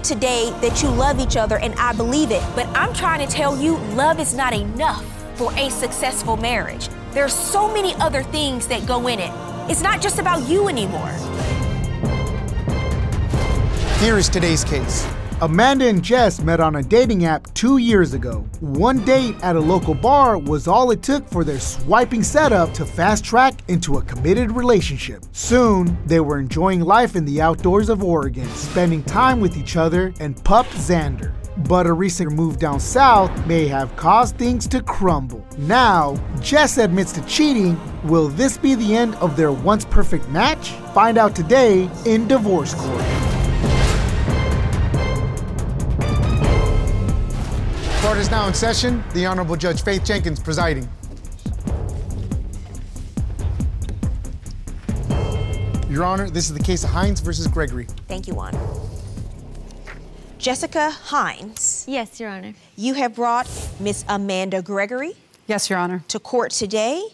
Said today that you love each other, and I believe it. But I'm trying to tell you, love is not enough for a successful marriage. There's so many other things that go in it. It's not just about you anymore. Here is today's case. Amanda and Jess met on a dating app two years ago. One date at a local bar was all it took for their swiping setup to fast track into a committed relationship. Soon, they were enjoying life in the outdoors of Oregon, spending time with each other and pup Xander. But a recent move down south may have caused things to crumble. Now, Jess admits to cheating. Will this be the end of their once perfect match? Find out today in Divorce Court. Court is now in session. The Honorable Judge Faith Jenkins presiding. Your Honor, this is the case of Hinds versus Gregory. Thank you, Juan. Jessica Hinds, Yes, Your Honor. you have brought Miss Amanda Gregory Yes, Your Honor. to court today.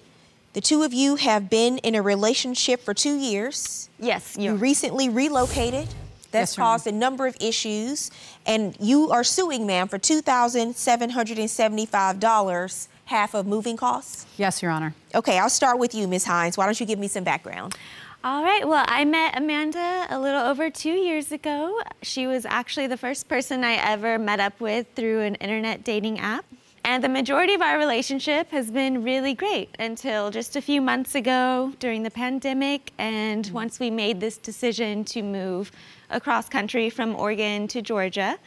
The two of you have been in a relationship for two years. Yes, You recently relocated. That's Yes, Your Honor. caused a number of issues. And you are suing, ma'am, for $2,775, half of moving costs. Yes, Your Honor. Okay, I'll start with you, Miss Hinds. Why don't you give me some background? All right. Well, I met Amanda a little over two years ago. She was actually the first person I ever met up with through an internet dating app. And the majority of our relationship has been really great until just a few months ago during the pandemic. And once we made this decision to move across country from Oregon to Georgia.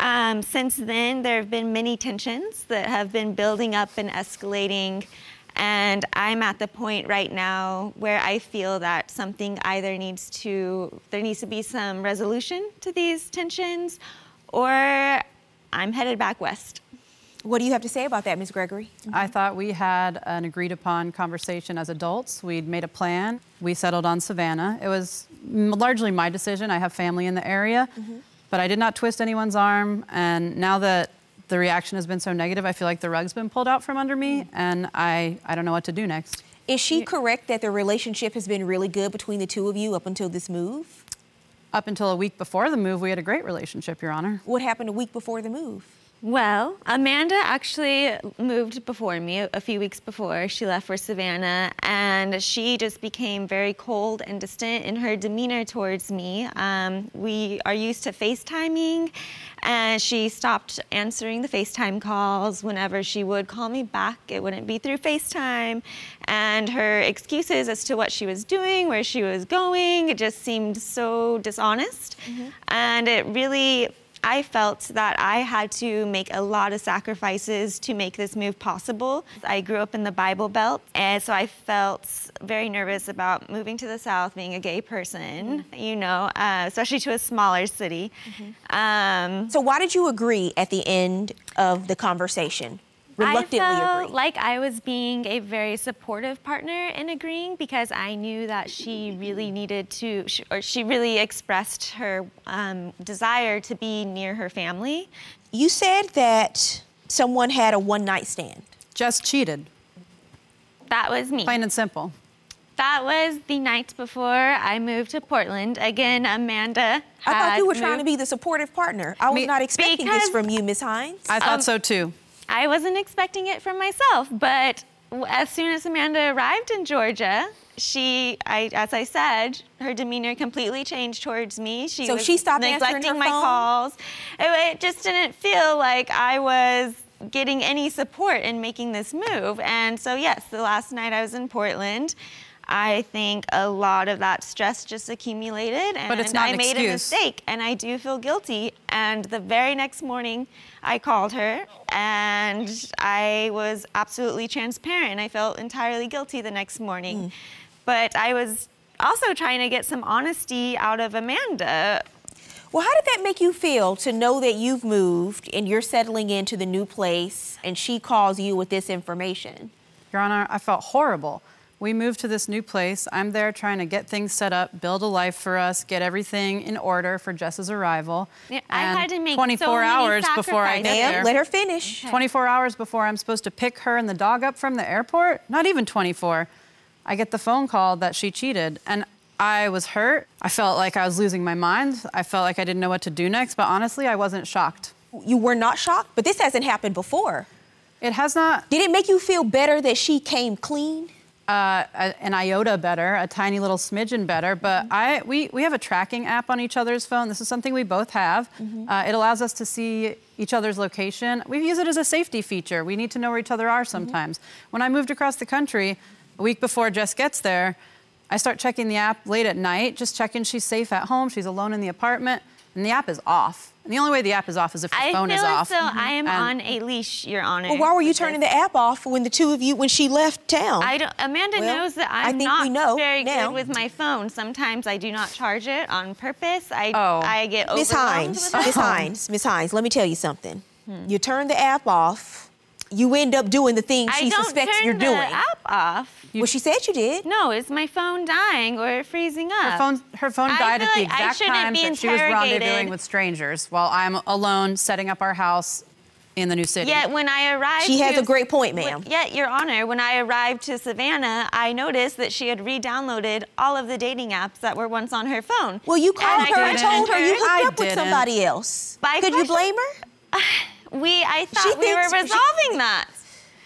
Um, since then, there have been many tensions that have been building up and escalating. And I'm at the point right now where I feel that something either needs to, there needs to be some resolution to these tensions, or I'm headed back west. What do you have to say about that, Ms. Gregory? I thought we had an agreed upon conversation as adults. We'd made a plan. We settled on Savannah. It was m- largely my decision. I have family in the area, mm-hmm. but I did not twist anyone's arm. And now that the reaction has been so negative, I feel like the rug's been pulled out from under me, mm-hmm. and I, I don't know what to do next. Is she correct that the relationship has been really good between the two of you up until this move? Up until a week before the move, we had a great relationship, Your Honor. What happened a week before the move? Well, Amanda actually moved before me, a few weeks before she left for Savannah, and she just became very cold and distant in her demeanor towards me. Um, we are used to FaceTiming, and she stopped answering the FaceTime calls. Whenever she would call me back, it wouldn't be through FaceTime. And her excuses as to what she was doing, where she was going, it just seemed so dishonest. And it really I felt that I had to make a lot of sacrifices to make this move possible. I grew up in the Bible Belt, and so I felt very nervous about moving to the South, being a gay person, you know, uh, especially to a smaller city. Um, So why did you agree at the end of the conversation? Reluctantly I felt agree. like I was being a very supportive partner in agreeing because I knew that she really needed to, or she really expressed her um, desire to be near her family. You said that someone had a one night stand. Just cheated, That was me. plain and simple. That was the night before I moved to Portland. Again, Amanda. I thought you were trying to be the supportive partner. I was Me- not expecting this from you, Miss Hinds. I thought Um, so too. I wasn't expecting it from myself, but as soon as Amanda arrived in Georgia, she, I, as I said, her demeanor completely changed towards me. She So was she stopped answering neglecting my phone? calls. It, it just didn't feel like I was getting any support in making this move. And so, yes, the last night I was in Portland. I think a lot of that stress just accumulated, and But it's not I an made a mistake, and I do feel guilty. And the very next morning, I called her, and I was absolutely transparent. I felt entirely guilty the next morning, hmm. but I was also trying to get some honesty out of Amanda. Well, how did that make you feel to know that you've moved and you're settling into the new place and she calls you with this information? Your Honor, I felt horrible. We moved to this new place. I'm there trying to get things set up, build a life for us, get everything in order for Jess's arrival. Yeah, I had to make so 24 many hours before I get there. let her finish. 24 hours before I'm supposed to pick her and the dog up from the airport, not even 24, I get the phone call that she cheated. And I was hurt. I felt like I was losing my mind. I felt like I didn't know what to do next, but honestly, I wasn't shocked. You were not shocked, but this hasn't happened before. It has not Did it make you feel better that she came clean? Uh, an iota better, a tiny little smidgen better. But I, we, we have a tracking app on each other's phone. This is something we both have. Uh, it allows us to see each other's location. We use it as a safety feature. We need to know where each other are sometimes. When I moved across the country, a week before Jess gets there, I start checking the app late at night, just checking she's safe at home, she's alone in the apartment, and the app is off. And the only way the app is off is if the I phone feel is as off. though I am And- on a leash, Your Honor. Well, why were you turning this. the app off when the two of you when she left town? I don't. Amanda Well, knows that I I'm think not we know very now. good with my phone. Sometimes I do not charge it on purpose. I Oh. I get Miss overwhelmed Hinds, with it. Miss Hinds, Miss Hinds, let me tell you something. Hmm. You turn the app off, you end up doing the thing I she don't suspects turn you're the doing. app off. well, she said you did. No, is my phone dying or freezing up? Her phone, her phone died at the like I exact time that she was rendezvousing with strangers while I'm alone setting up our house in the new city. Yet when I arrived, She has to- a great point, ma'am. Yet, Your Honor, when I arrived to Savannah, I noticed that she had re-downloaded all of the dating apps that were once on her phone. Well, you And called I her and told her you hooked I up with didn't. somebody else. By Could you blame her? We, I She thought we were thinks- she- resolving that.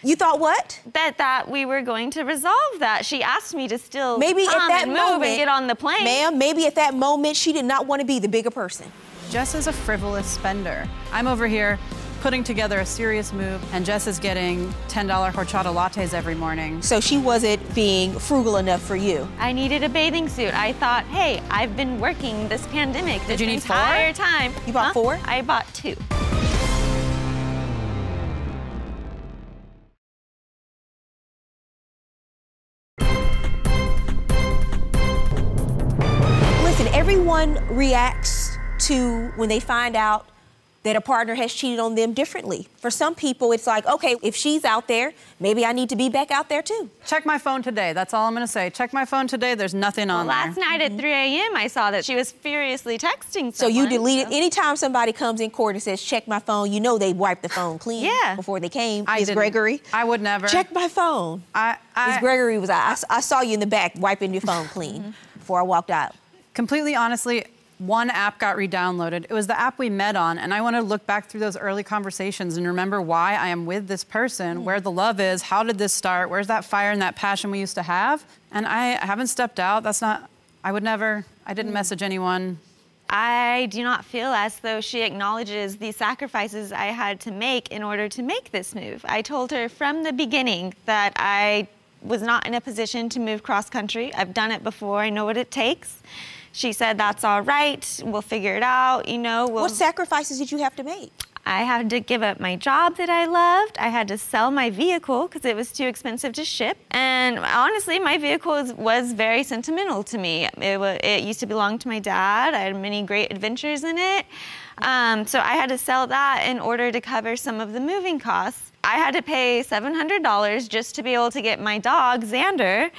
You thought what? That that we were going to resolve that. She asked me to still Maybe come at that and move moment, and get on the plane. ma'am. Maybe at that moment she did not want to be the bigger person. Jess is a frivolous spender. I'm over here putting together a serious move, and Jess is getting $10 horchata lattes every morning. So she wasn't being frugal enough for you. I needed a bathing suit. I thought, hey, I've been working this pandemic this you need four? entire time. You bought Huh? four? I bought two. Everyone reacts to when they find out that a partner has cheated on them differently. For some people, it's like, okay, if she's out there, maybe I need to be back out there too. Check my phone today. That's all I'm gonna say. Check my phone today. There's nothing on Last there. night at mm-hmm. 3 a.m., I saw that she was furiously texting someone. So you deleted so- anytime somebody comes in court and says, check my phone, you know they wiped the phone clean Yeah. before they came. I Miss. Gregory. I would never. Check my phone. I, Miss I Gregory was I, I saw you in the back wiping your phone clean mm-hmm. before I walked out. Completely honestly, one app got re-downloaded. It was the app we met on, and I want to look back through those early conversations and remember why I am with this person, hmm. where the love is, how did this start, where's that fire and that passion we used to have, and I haven't stepped out. That's not. I would never. I didn't hmm. message anyone. I do not feel as though she acknowledges the sacrifices I had to make in order to make this move. I told her from the beginning that I was not in a position to move cross country. I've done it before, I know what it takes. She said, That's all right, we'll figure it out, you know. We'll... What sacrifices did you have to make? I had to give up my job that I loved. I had to sell my vehicle because it was too expensive to ship. And honestly, my vehicle was, was very sentimental to me. It, it used to belong to my dad. I had many great adventures in it. Um, so I had to sell that in order to cover some of the moving costs. I had to pay $700 just to be able to get my dog, Xander,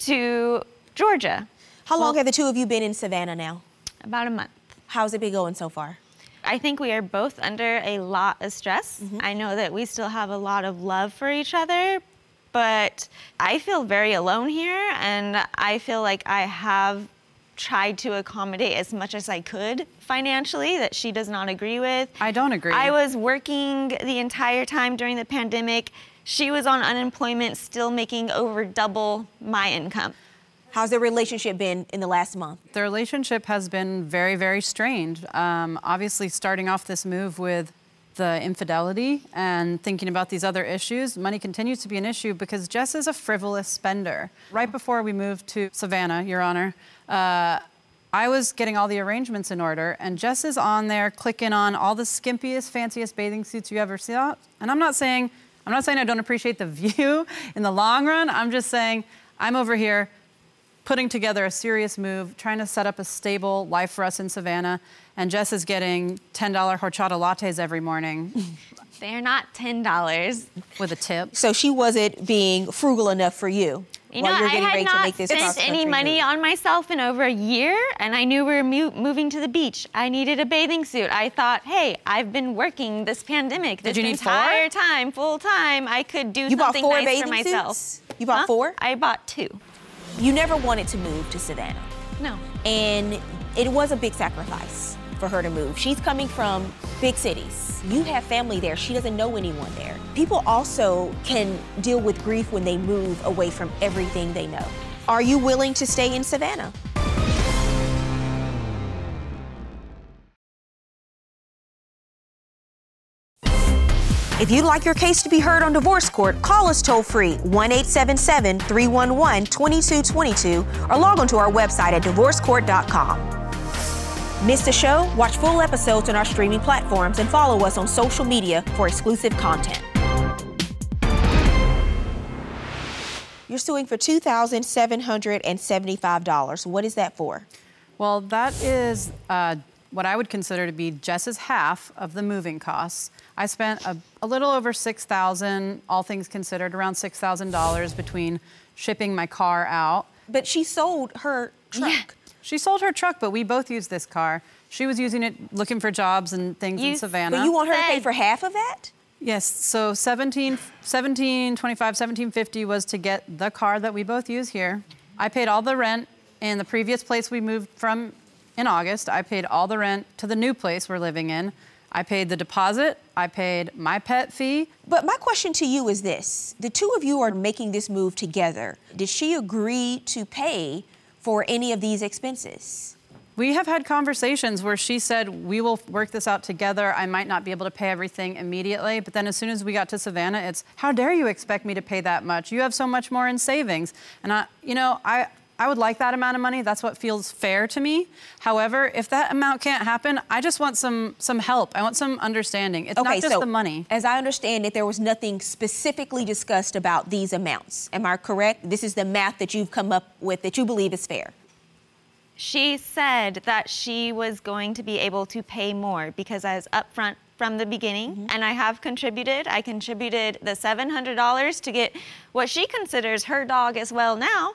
to Georgia. How long have the two of you been in Savannah now? About a month. How's it been going so far? I think we are both under a lot of stress. Mm-hmm. I know that we still have a lot of love for each other, but I feel very alone here, and I feel like I have tried to accommodate as much as I could financially that she does not agree with. I don't agree. I was working the entire time during the pandemic. She was on unemployment, still making over double my income. How's their relationship been in the last month? The relationship has been very, very strained. Um, obviously, starting off this move with the infidelity and thinking about these other issues, money continues to be an issue because Jess is a frivolous spender. Right before we moved to Savannah, Your Honor, uh, I was getting all the arrangements in order, and Jess is on there clicking on all the skimpiest, fanciest bathing suits you ever saw. And I'm not saying I'm not saying I don't appreciate the view in the long run. I'm just saying I'm over here putting together a serious move, trying to set up a stable life for us in Savannah. And Jess is getting $10 horchata lattes every morning They're not $10. with a tip. So she wasn't being frugal enough for you. You while know, you're I getting had ready to not make this spent cross-country any money move. on myself in over a year, and I knew we were mu- moving to the beach. I needed a bathing suit. I thought, hey, I've been working this pandemic this you need four? entire time, full time. I could do You bought something four nice bathing for myself. suits? You bought Huh? four? I bought two. You never wanted to move to Savannah. No. And it was a big sacrifice for her to move. She's coming from big cities. You have family there. She doesn't know anyone there. People also can deal with grief when they move away from everything they know. Are you willing to stay in Savannah? If you'd like your case to be heard on divorce court, call us toll free 1 877 311 2222 or log on to our website at divorcecourt.com. Miss the show? Watch full episodes on our streaming platforms and follow us on social media for exclusive content. You're suing for $2,775. What is that for? Well, that is uh, what I would consider to be Jess's half of the moving costs. I spent a, a little over six thousand, all things considered, around six thousand dollars between shipping my car out. But she sold her truck. Yeah. She sold her truck, but we both used this car. She was using it looking for jobs and things You- in Savannah. But you want her to pay for half of that? Yes, so 17, 17, 25, 1750 was to get the car that we both use here. I paid all the rent in the previous place we moved from in August. I paid all the rent to the new place we're living in. I paid the deposit. I paid my pet fee. But my question to you is this the two of you are making this move together. Did she agree to pay for any of these expenses? We have had conversations where she said, We will work this out together. I might not be able to pay everything immediately. But then as soon as we got to Savannah, it's, How dare you expect me to pay that much? You have so much more in savings. And I, you know, I, I would like that amount of money. That's what feels fair to me. However, if that amount can't happen, I just want some some help. I want some understanding. It's not just the money. As I understand it, there was nothing specifically discussed about these amounts. Am I correct? This is the math that you've come up with that you believe is fair. She said that she was going to be able to pay more because I was upfront from the beginning Mm-hmm. and I have contributed. I contributed the $700 to get what she considers her dog as well now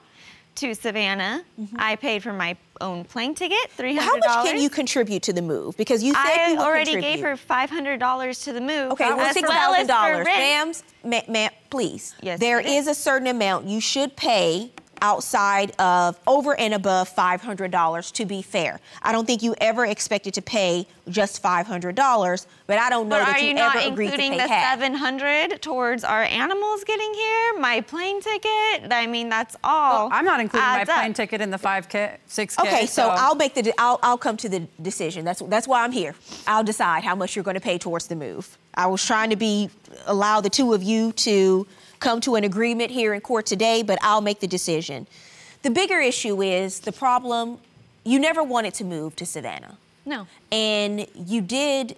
to Savannah. I paid for my own plane ticket, $300. Mm-hmm. How much can you contribute to the move? Because you said I you already contribute. gave her $500 to the move. Okay, well, six thousand dollars, rent. ma'ams, ma- ma'am, please. Yes, there is. a certain amount you should pay outside of over and above five hundred dollars to be fair. I don't think you ever expected to pay just five hundred dollars, but I don't know But that are you, you not ever agreed to including pay the half. 700 towards our animals getting here, my plane ticket? I mean, that's all. I'm not including my adds up. plane ticket in the 5K, 6K. Okay, so I'll make the de- I'll I'll come to the decision. That's that's why I'm here. I'll decide how much you're going to pay towards the move. I was trying to be allow the two of you to come to an agreement here in court today, but I'll make the decision. The bigger issue is the problem. You never wanted to move to Savannah, No. and you did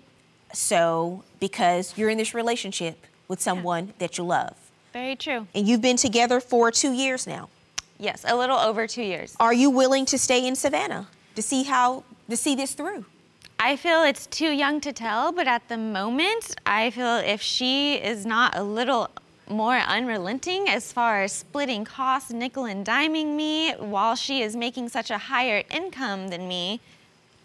so because you're in this relationship with someone that you love, Very true. and you've been together for two years now. Yes, a little over two years. Are you willing to stay in Savannah to see how to see this through? I feel it's too young to tell, but at the moment, I feel if she is not a little more unrelenting as far as splitting costs, nickel and diming me, while she is making such a higher income than me,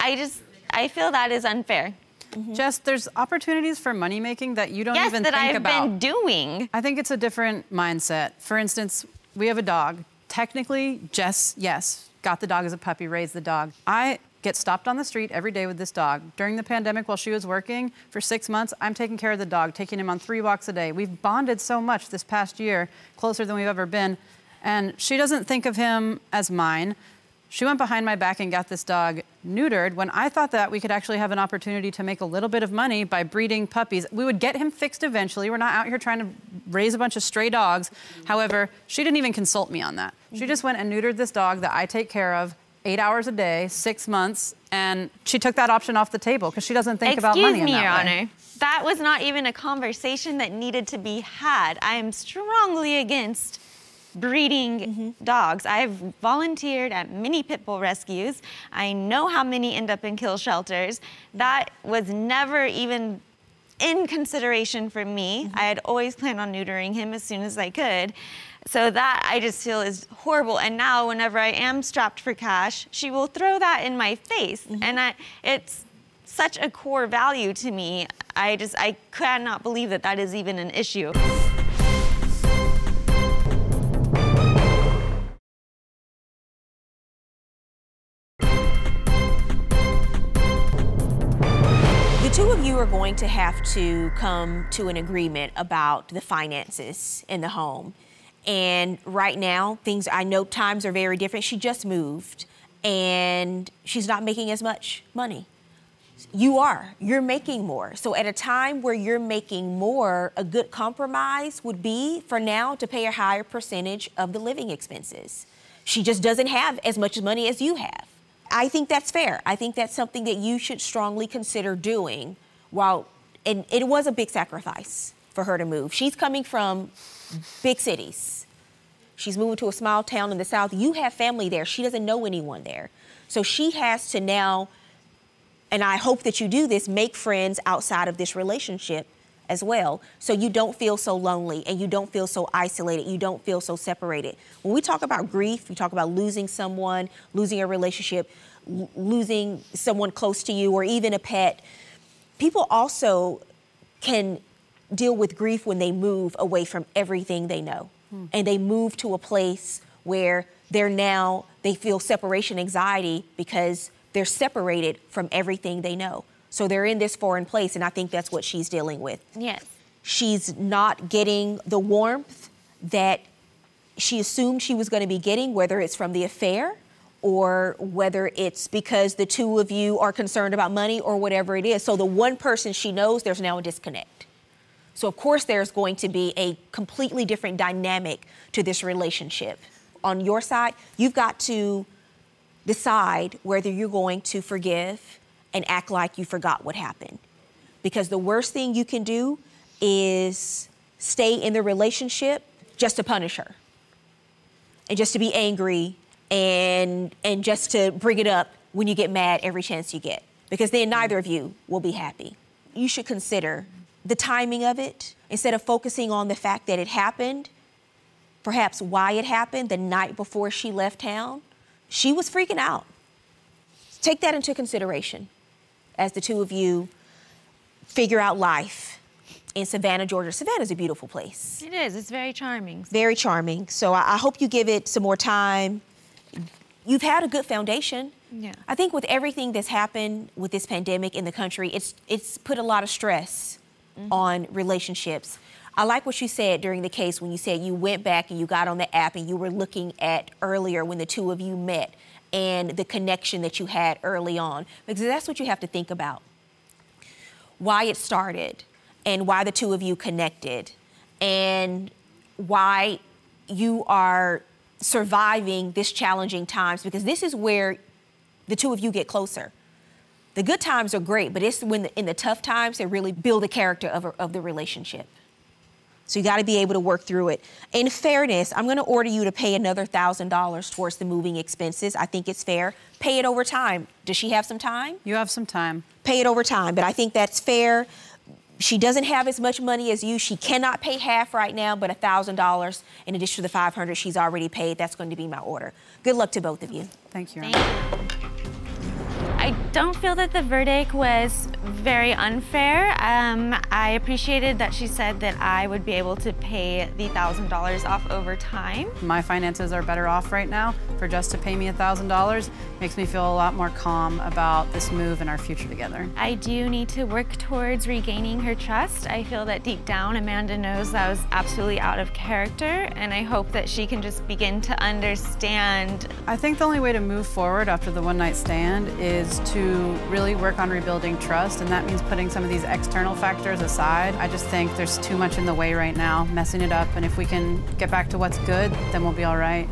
I just I feel that is unfair. Mm-hmm. Jess, there's opportunities for money making that you don't yes, even that think I've about. been doing. I think it's a different mindset. For instance, we have a dog. Technically, Jess, yes, got the dog as a puppy, raised the dog. I get stopped on the street every day with this dog. During the pandemic, while she was working for six months, I'm taking care of the dog, taking him on three walks a day. We've bonded so much this past year, closer than we've ever been. And she doesn't think of him as mine. She went behind my back and got this dog neutered when I thought that we could actually have an opportunity to make a little bit of money by breeding puppies. We would get him fixed eventually. We're not out here trying to raise a bunch of stray dogs. However, she didn't even consult me on that. She just went and neutered this dog that I take care of eight hours a day, six months, and she took that option off the table because she doesn't think about Excuse money in me, that Your way. Honor. That was not even a conversation that needed to be had. I am strongly against breeding Mm-hmm. dogs. I've volunteered at many pit bull rescues. I know how many end up in kill shelters. That was never even in consideration for me. Mm-hmm. I had always planned on neutering him as soon as I could. So that I just feel is horrible. And now, whenever I am strapped for cash, she will throw that in my face. Mm-hmm. And I, it's such a core value to me. I just, I cannot believe that that is even an issue. two of you are going to have to come to an agreement about the finances in the home. And right now, things I know times are very different. She just moved and she's not making as much money. You are. You're making more. So at a time where you're making more, a good compromise would be for now to pay a higher percentage of the living expenses. She just doesn't have as much money as you have. I think that's fair. I think that's something that you should strongly consider doing while and it was a big sacrifice for her to move. She's coming from big cities. She's moving to a small town in the south. You have family there. She doesn't know anyone there. So she has to now and I hope that you do this, make friends outside of this relationship as well. So you don't feel so lonely and you don't feel so isolated. You don't feel so separated. When we talk about grief, we talk about losing someone, losing a relationship, losing someone close to you, or even a pet. People also can deal with grief when they move away from everything they know hmm. and they move to a place where they're now, they feel separation anxiety because they're separated from everything they know. So they're in this foreign place, and I think that's what she's dealing with. Yes. She's not getting the warmth that she assumed she was going to be getting, whether it's from the affair or whether it's because the two of you are concerned about money or whatever it is. So the one person she knows, there's now a disconnect. So, of course, there's going to be a completely different dynamic to this relationship. On your side, you've got to decide whether you're going to forgive and act like you forgot what happened. Because the worst thing you can do is stay in the relationship just to punish her and just to be angry and and just to bring it up when you get mad every chance you get because then neither of you will be happy. You should consider the timing of it instead of focusing on the fact that it happened, perhaps why it happened the night before she left town she was freaking out. Take that into consideration as the two of you figure out life in Savannah, Georgia. Savannah is a beautiful place. It is. It's very charming. Very charming. So I, I hope you give it some more time. You've had a good foundation. Yeah. I think with everything that's happened with this pandemic in the country, it's it's put a lot of stress mm-hmm. on relationships. I like what you said during the case when you said you went back and you got on the app and you were looking at earlier when the two of you met and the connection that you had early on. Because that's what you have to think about. Why it started and why the two of you connected and why you are surviving this challenging times because this is where the two of you get closer. The good times are great, but it's when the, in the tough times they really build the character of, of the relationship. So you got to be able to work through it. In fairness, I'm going to order you to pay another $1,000 towards the moving expenses. I think it's fair. Pay it over time. Does she have some time? You have some time. Pay it over time, but I think that's fair. She doesn't have as much money as you. She cannot pay half right now, but $1,000 in addition to the 500 she's already paid. That's going to be my order. Good luck to both of you. Thank you. Thank you. I don't feel that the verdict was very unfair. Um, I appreciated that she said that I would be able to pay the $1,000 off over time. My finances are better off right now. For just to pay me $1,000 makes me feel a lot more calm about this move and our future together. I do need to work towards regaining her trust. I feel that deep down Amanda knows that I was absolutely out of character and I hope that she can just begin to understand. I think the only way to move forward after the one night stand is to really work on rebuilding trust and that means putting some of these external factors aside. I just think there's too much in the way right now, messing it up, and if we can get back to what's good, then we'll be all right.